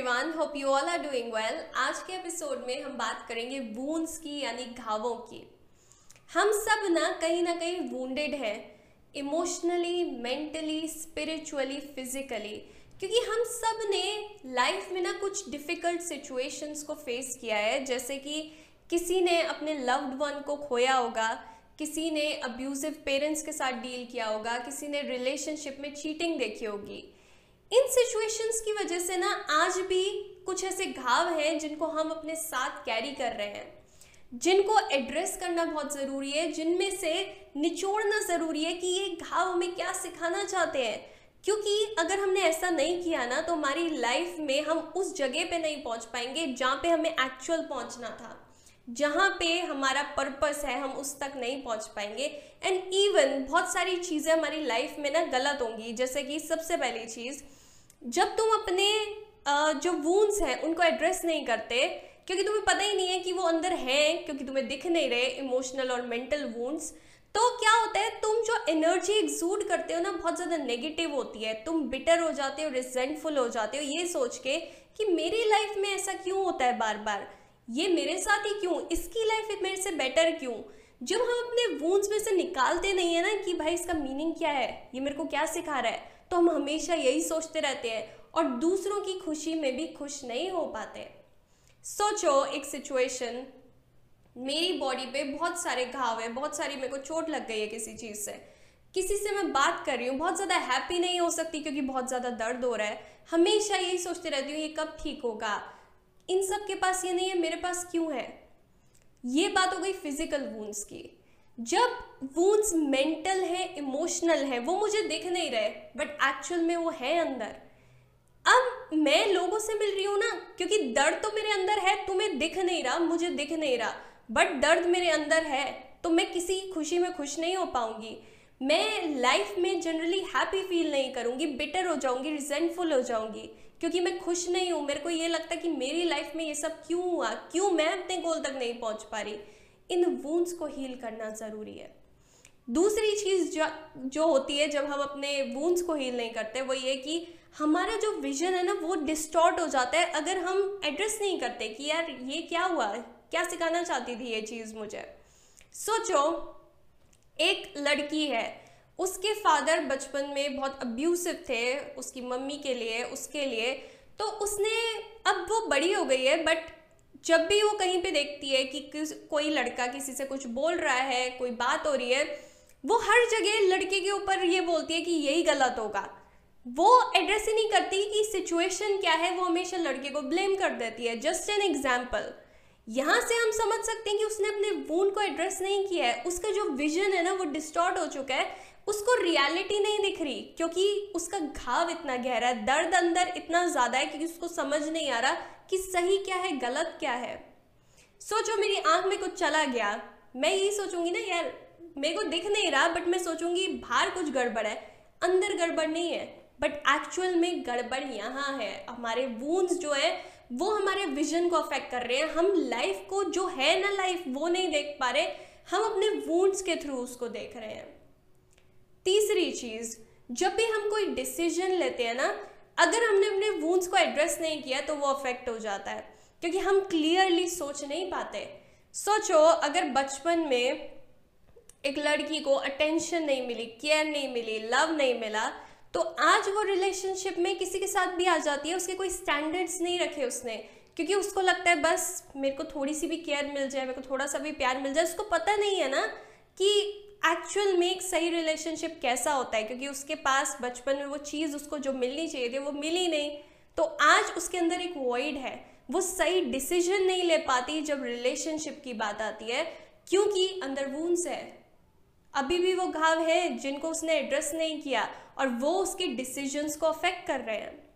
Everyone hope you all are doing well आज के episode में हम बात करेंगे वूंड्स की, यानी घावों की। हम सब ना कहीं ना कहीं वूंडेड हैं इमोशनली मेंटली स्पिरिचुअली फिजिकली क्योंकि हम सबने लाइफ में ना कुछ डिफ़िकल्ट सिचुएशंस को फेस किया है, जैसे कि किसी ने अपने लव्ड वन को खोया होगा, किसी ने अब्यूजिव पेरेंट्स के साथ डील किया होगा, किसी ने रिलेशनशिप में चीटिंग देखी होगी। इन सिचुएशंस की वजह से ना आज भी कुछ ऐसे घाव हैं जिनको हम अपने साथ कैरी कर रहे हैं। जिनको एड्रेस करना बहुत ज़रूरी है, जिनमें से निचोड़ना ज़रूरी है कि ये घाव हमें क्या सिखाना चाहते हैं। क्योंकि अगर हमने ऐसा नहीं किया ना तो हमारी लाइफ में हम उस जगह पे नहीं पहुँच पाएँगे जहाँ पे हमें एक्चुअल पहुँचना था। जहाँ पे हमारा पर्पस है, हम उस तक नहीं पहुँच पाएँगे। एंड इवन बहुत सारी चीज़ें हमारी लाइफ में ना गलत होंगी। जैसे कि सबसे पहली चीज़ जब तुम अपने जो वूंस हैं, उनको एड्रेस नहीं करते, क्योंकि तुम्हें पता ही नहीं है कि वो अंदर हैं, क्योंकि तुम्हें दिख नहीं रहे इमोशनल और मेंटल वूंड्स तो क्या होता है, तुम जो एनर्जी एक्सूड करते हो ना, बहुत ज़्यादा नेगेटिव होती है, तुम बिटर हो जाते हो रिजेंटफुल हो जाते हो, ये सोच के कि मेरी लाइफ में ऐसा क्यों होता है बार बार ये मेरे साथ ही क्यों? इसकी लाइफ मेरे से बेटर क्यों? जब हम अपने वूंड्स में से निकालते नहीं है ना कि भाई इसका मीनिंग क्या है, ये मेरे को क्या सिखा रहा है तो हम हमेशा यही सोचते रहते हैं और दूसरों की खुशी में भी खुश नहीं हो पाते। सोचो एक सिचुएशन मेरी बॉडी पे बहुत सारे घाव है, बहुत सारी मेरे को चोट लग गई है किसी चीज़ से। किसी से मैं बात कर रही हूँ, बहुत ज़्यादा हैप्पी नहीं हो सकती क्योंकि बहुत ज़्यादा दर्द हो रहा है। हमेशा यही सोचते रहती हूँ, ये कब ठीक होगा? इन सब के पास ये नहीं है, मेरे पास क्यों है? ये बात हो गई फ़िज़िकल वूंड्स की। जब वूंड्स मेंटल है इमोशनल है, वो मुझे दिख नहीं रहे बट एक्चुअल में वो है अंदर। अब मैं लोगों से मिल रही हूँ ना, क्योंकि दर्द तो मेरे अंदर है, तुम्हें दिख नहीं रहा, मुझे दिख नहीं रहा बट दर्द मेरे अंदर है तो मैं किसी खुशी में खुश नहीं हो पाऊँगी। मैं लाइफ में जनरली हैप्पी फील नहीं करूँगी बिटर हो जाऊँगी रिजेंटफुल हो जाऊँगी, क्योंकि मैं खुश नहीं हूँ। मेरे को ये लगता है कि मेरी लाइफ में ये सब क्यों हुआ? क्यों मैं अपने गोल तक नहीं पहुँच पा रही? इन वूंड्स को हील करना ज़रूरी है। दूसरी चीज़ जो जो होती है, जब हम अपने वूंड्स को हील नहीं करते, वो ये कि हमारा जो विजन है ना, वो डिस्टॉर्ट हो जाता है। अगर हम एड्रेस नहीं करते कि यार, ये क्या हुआ? क्या सिखाना चाहती थी ये चीज़ मुझे? सोचो एक लड़की है, उसके फादर बचपन में बहुत अब्यूसिव थे, उसकी मम्मी के लिए, उसके लिए। तो उसने, अब वो बड़ी हो गई है बट जब भी वो कहीं पे देखती है कि किस, कोई लड़का किसी से कुछ बोल रहा है, कोई बात हो रही है, वो हर जगह लड़के के ऊपर ये बोलती है कि यही गलत होगा। वो एड्रेस ही नहीं करती कि सिचुएशन क्या है, वो हमेशा लड़के को ब्लेम कर देती है। जस्ट एन एग्ज़ाम्पल यहाँ से हम समझ सकते हैं कि उसने अपने वून को एड्रेस नहीं किया है। उसका जो विजन है ना, वो डिस्टॉर्ट हो चुका है। उसको रियलिटी नहीं दिख रही, क्योंकि उसका घाव इतना गहरा है, दर्द अंदर इतना ज़्यादा है कि उसको समझ नहीं आ रहा कि सही क्या है, गलत क्या है। सोचो मेरी आँख में कुछ चला गया। मैं यही सोचूँगी ना, यार, मेरे को दिख नहीं रहा बट मैं सोचूँगी बाहर कुछ गड़बड़ है, अंदर गड़बड़ नहीं है बट एक्चुअल में गड़बड़ यहाँ है। हमारे वूंस जो है, वो हमारे विजन को अफेक्ट कर रहे हैं। हम लाइफ को जो है ना लाइफ वो नहीं देख पा रहे। हम अपने वूंड्स के थ्रू उसको देख रहे हैं। तीसरी चीज़, जब भी हम कोई डिसीज़न लेते हैं ना अगर हमने अपने वूंड्स को एड्रेस नहीं किया तो वो अफेक्ट हो जाता है। क्योंकि हम क्लियरली सोच नहीं पाते। सोचो, अगर बचपन में एक लड़की को अटेंशन नहीं मिली केयर नहीं मिली लव नहीं मिला तो आज वो रिलेशनशिप में किसी के साथ भी आ जाती है, उसके कोई स्टैंडर्ड्स नहीं रखे उसने। क्योंकि उसको लगता है, बस, मेरे को थोड़ी सी भी केयर मिल जाए, मेरे को थोड़ा सा भी प्यार मिल जाए। उसको पता नहीं है ना कि एक्चुअल में एक सही रिलेशनशिप कैसा होता है? क्योंकि उसके पास बचपन में वो चीज़ उसको जो मिलनी चाहिए थी, वो मिली नहीं। तो आज उसके अंदर एक वॉइड है। वो सही डिसीज़न नहीं ले पाती जब रिलेशनशिप की बात आती है, क्योंकि अंदर वूंस है। अभी भी वो घाव है जिनको उसने एड्रेस नहीं किया और वो उसके डिसीजंस को अफेक्ट कर रहे हैं।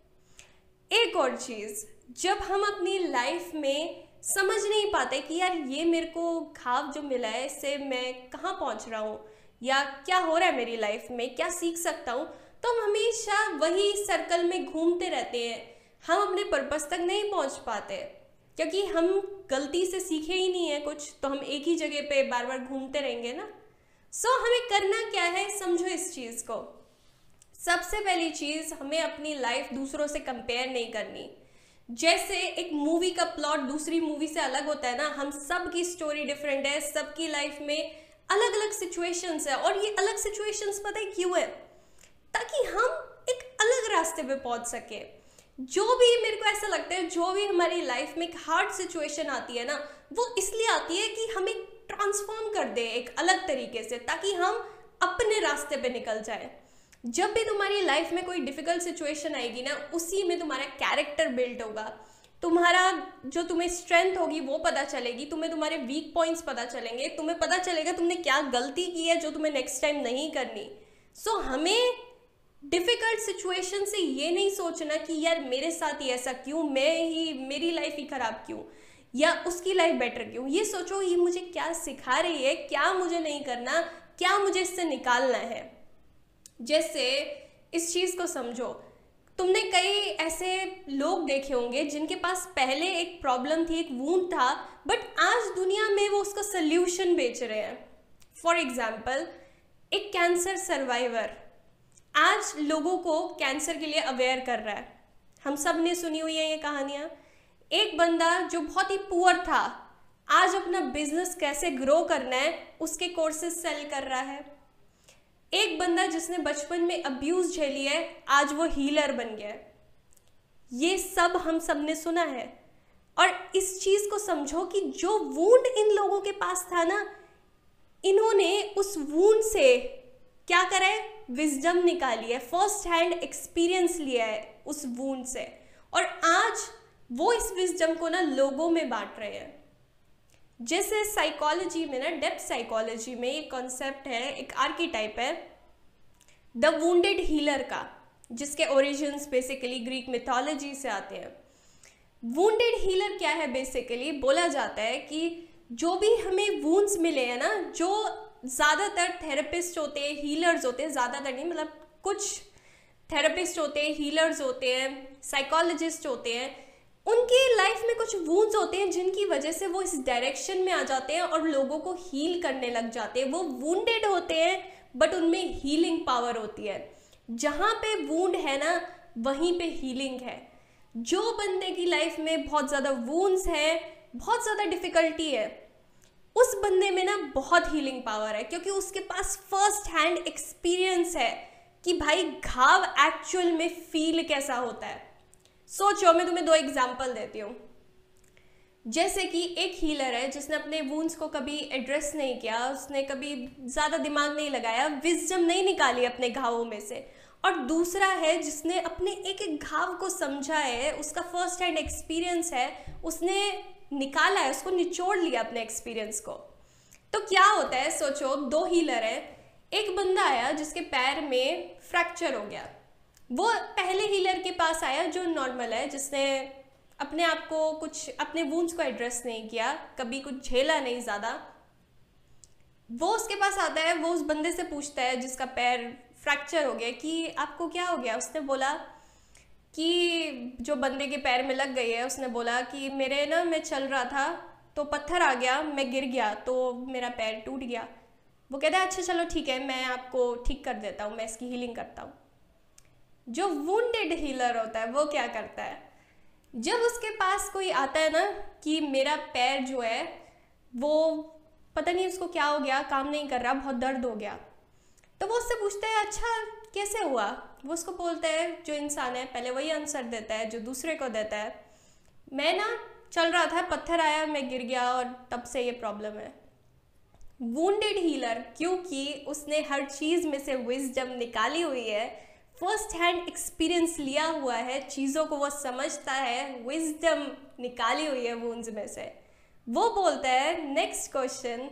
एक और चीज़, जब हम अपनी लाइफ में समझ नहीं पाते कि यार ये मेरे को घाव जो मिला है इससे मैं कहाँ पहुँच रहा हूँ? या क्या हो रहा है मेरी लाइफ में? क्या सीख सकता हूँ? तो हम हमेशा वही सर्कल में घूमते रहते हैं। हम अपने पर्पस तक नहीं पहुँच पाते। क्योंकि हम गलती से सीखे ही नहीं है कुछ तो हम एक ही जगह पे बार बार घूमते रहेंगे ना। सो so, हमें करना क्या है समझो इस चीज़ को। सबसे पहली चीज़ हमें अपनी लाइफ दूसरों से कंपेयर नहीं करनी। जैसे एक मूवी का प्लॉट दूसरी मूवी से अलग होता है ना, हम सब की स्टोरी डिफरेंट है, सबकी लाइफ में अलग अलग सिचुएशंस है और ये अलग सिचुएशंस पता है क्यों है? ताकि हम एक अलग रास्ते पे पहुँच सके। जो भी मेरे को ऐसा लगता है, जो भी हमारी लाइफ में एक हार्ड सिचुएशन आती है ना, वो इसलिए आती है कि हमें ट्रांसफॉर्म कर दे एक अलग तरीके से, ताकि हम अपने रास्ते पे निकल जाए। जब भी तुम्हारी लाइफ में कोई डिफ़िकल्ट सिचुएशन आएगी ना उसी में तुम्हारा कैरेक्टर बिल्ड होगा। तुम्हारा जो तुम्हें स्ट्रेंथ होगी वो पता चलेगी। तुम्हें तुम्हारे वीक पॉइंट्स पता चलेंगे। तुम्हें पता चलेगा तुमने क्या गलती की है जो तुम्हें नेक्स्ट टाइम नहीं करनी। सो so, हमें डिफ़िकल्ट सिचुएशन से ये नहीं सोचना कि यार मेरे साथ ही ऐसा क्यों? मैं ही मेरी लाइफ ही ख़राब क्यों? या उसकी लाइफ बेटर क्यों? ये सोचो ये मुझे क्या सिखा रही है? क्या मुझे नहीं करना? क्या मुझे इससे निकालना है? जैसे, इस चीज़ को समझो। तुमने कई ऐसे लोग देखे होंगे जिनके पास पहले एक प्रॉब्लम थी, एक वूंड था बट आज दुनिया में वो उसका सल्यूशन बेच रहे हैं। फॉर एग्ज़ाम्पल एक कैंसर सर्वाइवर आज लोगों को कैंसर के लिए अवेयर कर रहा है। हम सबने सुनी हुई है ये कहानियाँ। एक बंदा जो बहुत ही पुअर था, आज अपना बिज़नेस कैसे ग्रो करना है, उसके कोर्सेज सेल कर रहा है। एक बंदा जिसने बचपन में अब्यूज झेली है, आज वो हीलर बन गया है। ये सब हम सबने सुना है। और इस चीज़ को समझो कि जो वूंड इन लोगों के पास था ना, इन्होंने उस वूंड से क्या करा है? विजडम निकाली है फ़र्स्ट हैंड एक्सपीरियंस लिया है उस वूंड से। और आज वो इस विजडम को ना लोगों में बांट रहे हैं। जैसे साइकोलॉजी में ना डेप्थ साइकोलॉजी में एक कॉन्सेप्ट है, एक आर्कीटाइप है द वुंडेड हीलर का, जिसके ओरिजिन्स बेसिकली ग्रीक मिथोलॉजी से आते हैं। वुंडेड हीलर क्या है बेसिकली बोला जाता है कि जो भी हमें वूंड्स मिले हैं ना, जो ज़्यादातर थेरेपिस्ट होते हैं हीलर्स होते हैं, ज़्यादातर नहीं मतलब कुछ थेरेपिस्ट होते हैं हीलर्स होते हैं साइकोलॉजिस्ट होते हैं उनकी लाइफ में कुछ वूंड्स होते हैं जिनकी वजह से वो इस डायरेक्शन में आ जाते हैं और लोगों को हील करने लग जाते हैं। वो वूंडेड होते हैं बट उनमें हीलिंग पावर होती है। जहाँ पे वूंड है ना, वहीं पे हीलिंग है। जो बंदे की लाइफ में बहुत ज़्यादा वूंड्स हैं, बहुत ज़्यादा डिफ़िकल्टी है, उस बंदे में ना बहुत हीलिंग पावर है, क्योंकि उसके पास फ़र्स्ट हैंड एक्सपीरियंस है कि भाई घाव एक्चुअल में फील कैसा होता है। सोचो, मैं तुम्हें दो एग्ज़ाम्पल देती हूँ। जैसे कि एक हीलर है, जिसने अपने वूंस को कभी एड्रेस नहीं किया, उसने कभी ज़्यादा दिमाग नहीं लगाया विजडम नहीं निकाली अपने घावों में से। और दूसरा है, जिसने अपने एक एक घाव को समझा है, उसका फ़र्स्ट हैंड एक्सपीरियंस है, उसने निकाला है, उसको निचोड़ लिया अपने एक्सपीरियंस को। तो क्या होता है, सोचो, दो हीलर है, एक बंदा आया जिसके पैर में फ्रैक्चर हो गया। वो पहले हीलर के पास आया जो नॉर्मल है, जिसने अपने आप को कुछ, अपने वूंस को एड्रेस नहीं किया, कभी कुछ झेला नहीं ज़्यादा। वो उसके पास आता है, वो उस बंदे से पूछता है, जिसका पैर फ्रैक्चर हो गया कि आपको क्या हो गया? उसने बोला कि जो बंदे के पैर में लग गई है, उसने बोला कि मेरे ना, मैं चल रहा था तो पत्थर आ गया, मैं गिर गया तो मेरा पैर टूट गया। वो कहता है अच्छा चलो, ठीक है, मैं आपको ठीक कर देता हूँ, मैं इसकी हीलिंग करता हूँ। जो वुंडेड हीलर होता है, वो क्या करता है? जब उसके पास कोई आता है ना कि मेरा पैर जो है, वो पता नहीं उसको क्या हो गया, काम नहीं कर रहा, बहुत दर्द हो गया। तो वो उससे पूछता है अच्छा कैसे हुआ? वो उसको बोलता है, जो इंसान है, पहले वही आंसर देता है, जो दूसरे को देता है। मैं ना चल रहा था, पत्थर आया, मैं गिर गया और तब से ये प्रॉब्लम है। वुंडेड हीलर क्योंकि उसने हर चीज़ में से विजडम निकाली हुई है फ़र्स्ट हैंड एक्सपीरियंस लिया हुआ है, चीज़ों को वो समझता है विजडम निकाली हुई है वूंज में से। वो बोलता है नेक्स्ट क्वेश्चन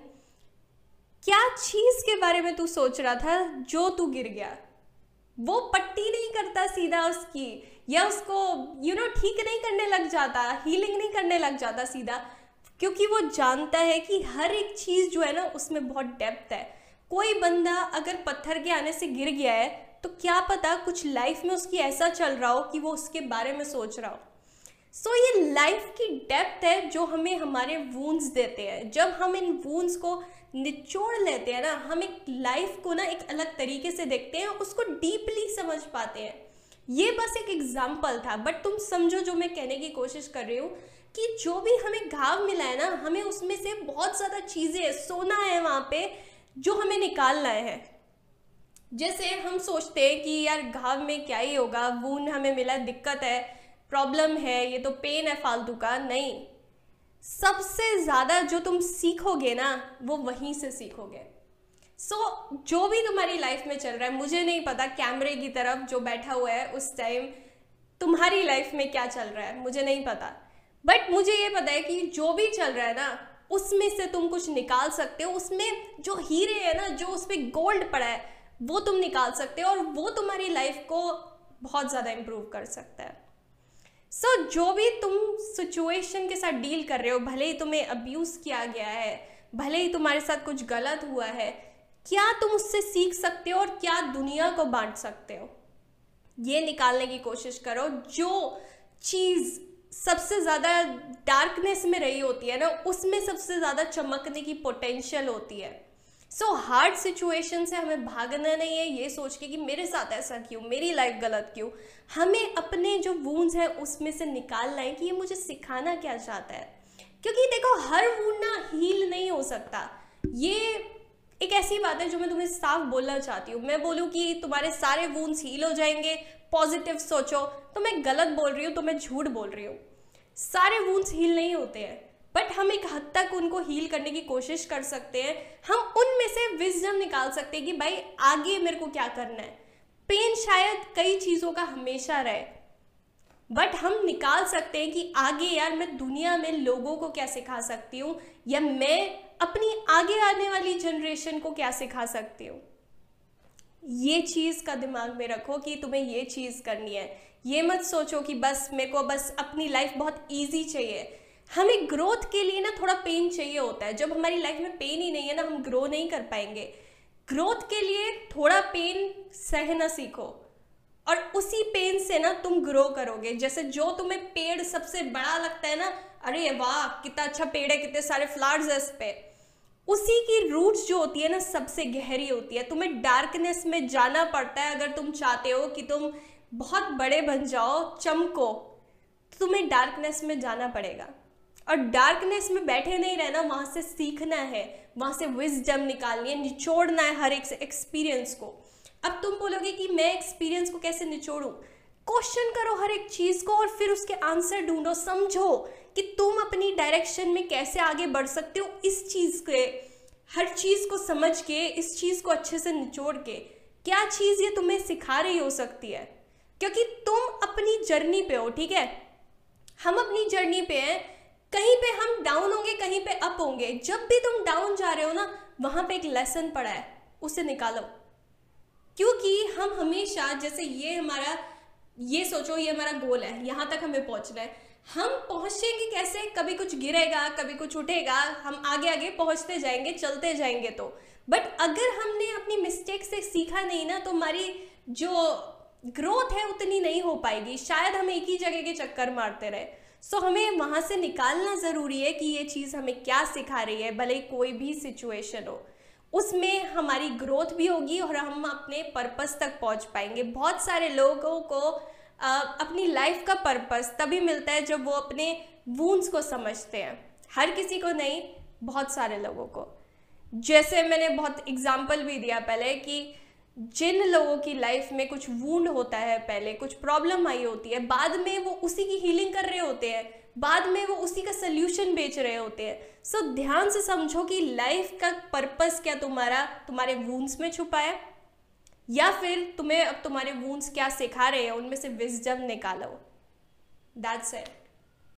क्या चीज़ के बारे में तू सोच रहा था जो तू गिर गया? वो पट्टी नहीं करता सीधा उसकी, या उसको यू नो ठीक नहीं करने लग जाता हीलिंग नहीं करने लग जाता सीधा, क्योंकि वो जानता है कि हर एक चीज़ जो है ना, उसमें बहुत डेप्थ है। कोई बंदा अगर पत्थर के आने से गिर गया है तो क्या पता कुछ लाइफ में उसकी ऐसा चल रहा हो कि वो उसके बारे में सोच रहा हो। सो so, ये लाइफ की डेप्थ है जो हमें हमारे वूंस देते हैं। जब हम इन वूंस को निचोड़ लेते हैं ना हम एक लाइफ को ना एक अलग तरीके से देखते हैं उसको डीपली समझ पाते हैं। ये बस एक एग्ज़ाम्पल था बट तुम समझो जो मैं कहने की कोशिश कर रही हूँ कि जो भी हमें घाव मिला है ना हमें उसमें से बहुत ज़्यादा चीज़ें सोना है वहाँ पे जो हमें निकालना है। जैसे हम सोचते हैं कि यार घाव में क्या ही होगा वून हमें मिला दिक्कत है प्रॉब्लम है ये तो पेन है फालतू का। नहीं। सबसे ज़्यादा जो तुम सीखोगे ना वो वहीं से सीखोगे। सो so, जो भी तुम्हारी लाइफ में चल रहा है मुझे नहीं पता कैमरे की तरफ़ जो बैठा हुआ है उस टाइम तुम्हारी लाइफ में क्या चल रहा है मुझे नहीं पता। बट मुझे ये पता है कि जो भी चल रहा है ना उसमें से तुम कुछ निकाल सकते हो उसमें जो हीरे है ना जो उस पर गोल्ड पड़ा है वो तुम निकाल सकते हो और वो तुम्हारी लाइफ को बहुत ज़्यादा इम्प्रूव कर सकता है। सो so, जो भी तुम सिचुएशन के साथ डील कर रहे हो भले ही तुम्हें अब्यूज़ किया गया है भले ही तुम्हारे साथ कुछ गलत हुआ है क्या तुम उससे सीख सकते हो और क्या दुनिया को बांट सकते हो? ये निकालने की कोशिश करो। जो चीज़ सबसे ज़्यादा डार्कनेस में रही होती है ना उसमें सबसे ज़्यादा चमकने की पोटेंशियल होती है। सो हार्ड सिचुएशन से हमें भागना नहीं है, ये सोच के कि मेरे साथ ऐसा क्यों, मेरी लाइफ गलत क्यों? हमें अपने जो वूंस हैं, उसमें से निकालना है कि ये मुझे सिखाना क्या चाहता है। क्योंकि देखो, हर वूंड ना हील नहीं हो सकता। ये एक ऐसी बात है जो मैं तुम्हें साफ़ बोलना चाहती हूँ। मैं बोलूँ कि तुम्हारे सारे वूंस हील हो जाएँगे पॉजिटिव सोचो तो मैं गलत बोल रही हूँ तो मैं झूठ बोल रही हूँ। सारे वूंस हील नहीं होते हैं। बट हम एक हद तक उनको हील करने की कोशिश कर सकते हैं। हम उनमें से विजडम निकाल सकते हैं कि भाई, आगे मेरे को क्या करना है। पेन शायद कई चीज़ों का हमेशा रहे। बट हम निकाल सकते हैं कि आगे यार, मैं दुनिया में लोगों को क्या सिखा सकती हूँ? या मैं अपनी आगे आने वाली जनरेशन को क्या सिखा सकती हूँ? ये चीज़ का दिमाग में रखो कि तुम्हें ये चीज़ करनी है। ये मत सोचो कि बस मेरे को बस अपनी लाइफ बहुत ईजी चाहिए। हमें ग्रोथ के लिए ना थोड़ा पेन चाहिए होता है। जब हमारी लाइफ में पेन ही नहीं है ना, हम ग्रो नहीं कर पाएँगे। ग्रोथ के लिए थोड़ा पेन सहना सीखो। और उसी पेन से ना तुम ग्रो करोगे। जैसे जो तुम्हें पेड़ सबसे बड़ा लगता है ना, अरे वाह, कितना अच्छा पेड़ है, कितने सारे फ्लावर्स है इस पे। उसी की रूट्स जो होती है ना, सबसे गहरी होती है। तुम्हें डार्कनेस में जाना पड़ता है अगर तुम चाहते हो कि तुम बहुत बड़े बन जाओ, चमको तो तुम्हें डार्कनेस में जाना पड़ेगा। और डार्कनेस में बैठे नहीं रहना, वहाँ से सीखना है, वहाँ से विजडम निकालनी है, निचोड़ना है हर एक एक्सपीरियंस को। अब तुम बोलोगे कि मैं एक्सपीरियंस को कैसे निचोड़ूं? क्वेश्चन करो हर एक चीज़ को और फिर उसके आंसर ढूंढो, समझो कि तुम अपनी डायरेक्शन में कैसे आगे बढ़ सकते हो इस चीज़ के, हर चीज़ को समझ के, इस चीज़ को अच्छे से निचोड़ के। क्या चीज़ ये तुम्हें सिखा रही हो सकती है? क्योंकि तुम अपनी जर्नी पे हो, ठीक है? हम अपनी जर्नी पे हैं कहीं पे हम डाउन होंगे, कहीं पे अप होंगे। जब भी तुम डाउन जा रहे हो ना, वहाँ पे एक लेसन पड़ा है, उसे निकालो। क्योंकि हम हमेशा, जैसे ये हमारा, ये सोचो, ये हमारा गोल है, यहाँ तक हमें पहुँचना है। हम पहुँचेंगे कैसे? कभी कुछ गिरेगा, कभी कुछ उठेगा, हम आगे आगे पहुँचते जाएँगे, चलते जाएँगे तो। बट अगर हमने अपनी मिस्टेक से सीखा नहीं ना तो हमारी जो ग्रोथ है, उतनी नहीं हो पाएगी। शायद हम एक ही जगह के चक्कर मारते रहे। सो so, हमें वहाँ से निकालना ज़रूरी है कि ये चीज़ हमें क्या सिखा रही है भले कोई भी सिचुएशन हो। उसमें हमारी ग्रोथ भी होगी और हम अपने पर्पस तक पहुँच पाएँगे। बहुत सारे लोगों को आ, अपनी लाइफ का पर्पस तभी मिलता है जब वो अपने वूंस को समझते हैं। हर किसी को नहीं बहुत सारे लोगों को। जैसे मैंने बहुत एग्ज़ाम्पल भी दिया पहले कि जिन लोगों की लाइफ में कुछ वूंड होता है पहले कुछ प्रॉब्लम आई होती है बाद में वो उसी की हीलिंग कर रहे होते हैं बाद में वो उसी का सोल्यूशन बेच रहे होते हैं। सो so, ध्यान से समझो कि लाइफ का पर्पस क्या तुम्हारा तुम्हारे वूंड्स में छुपा है? या फिर तुम्हें अब तुम्हारे वूंड्स क्या सिखा रहे हैं उनमें से विजडम निकालो। That's it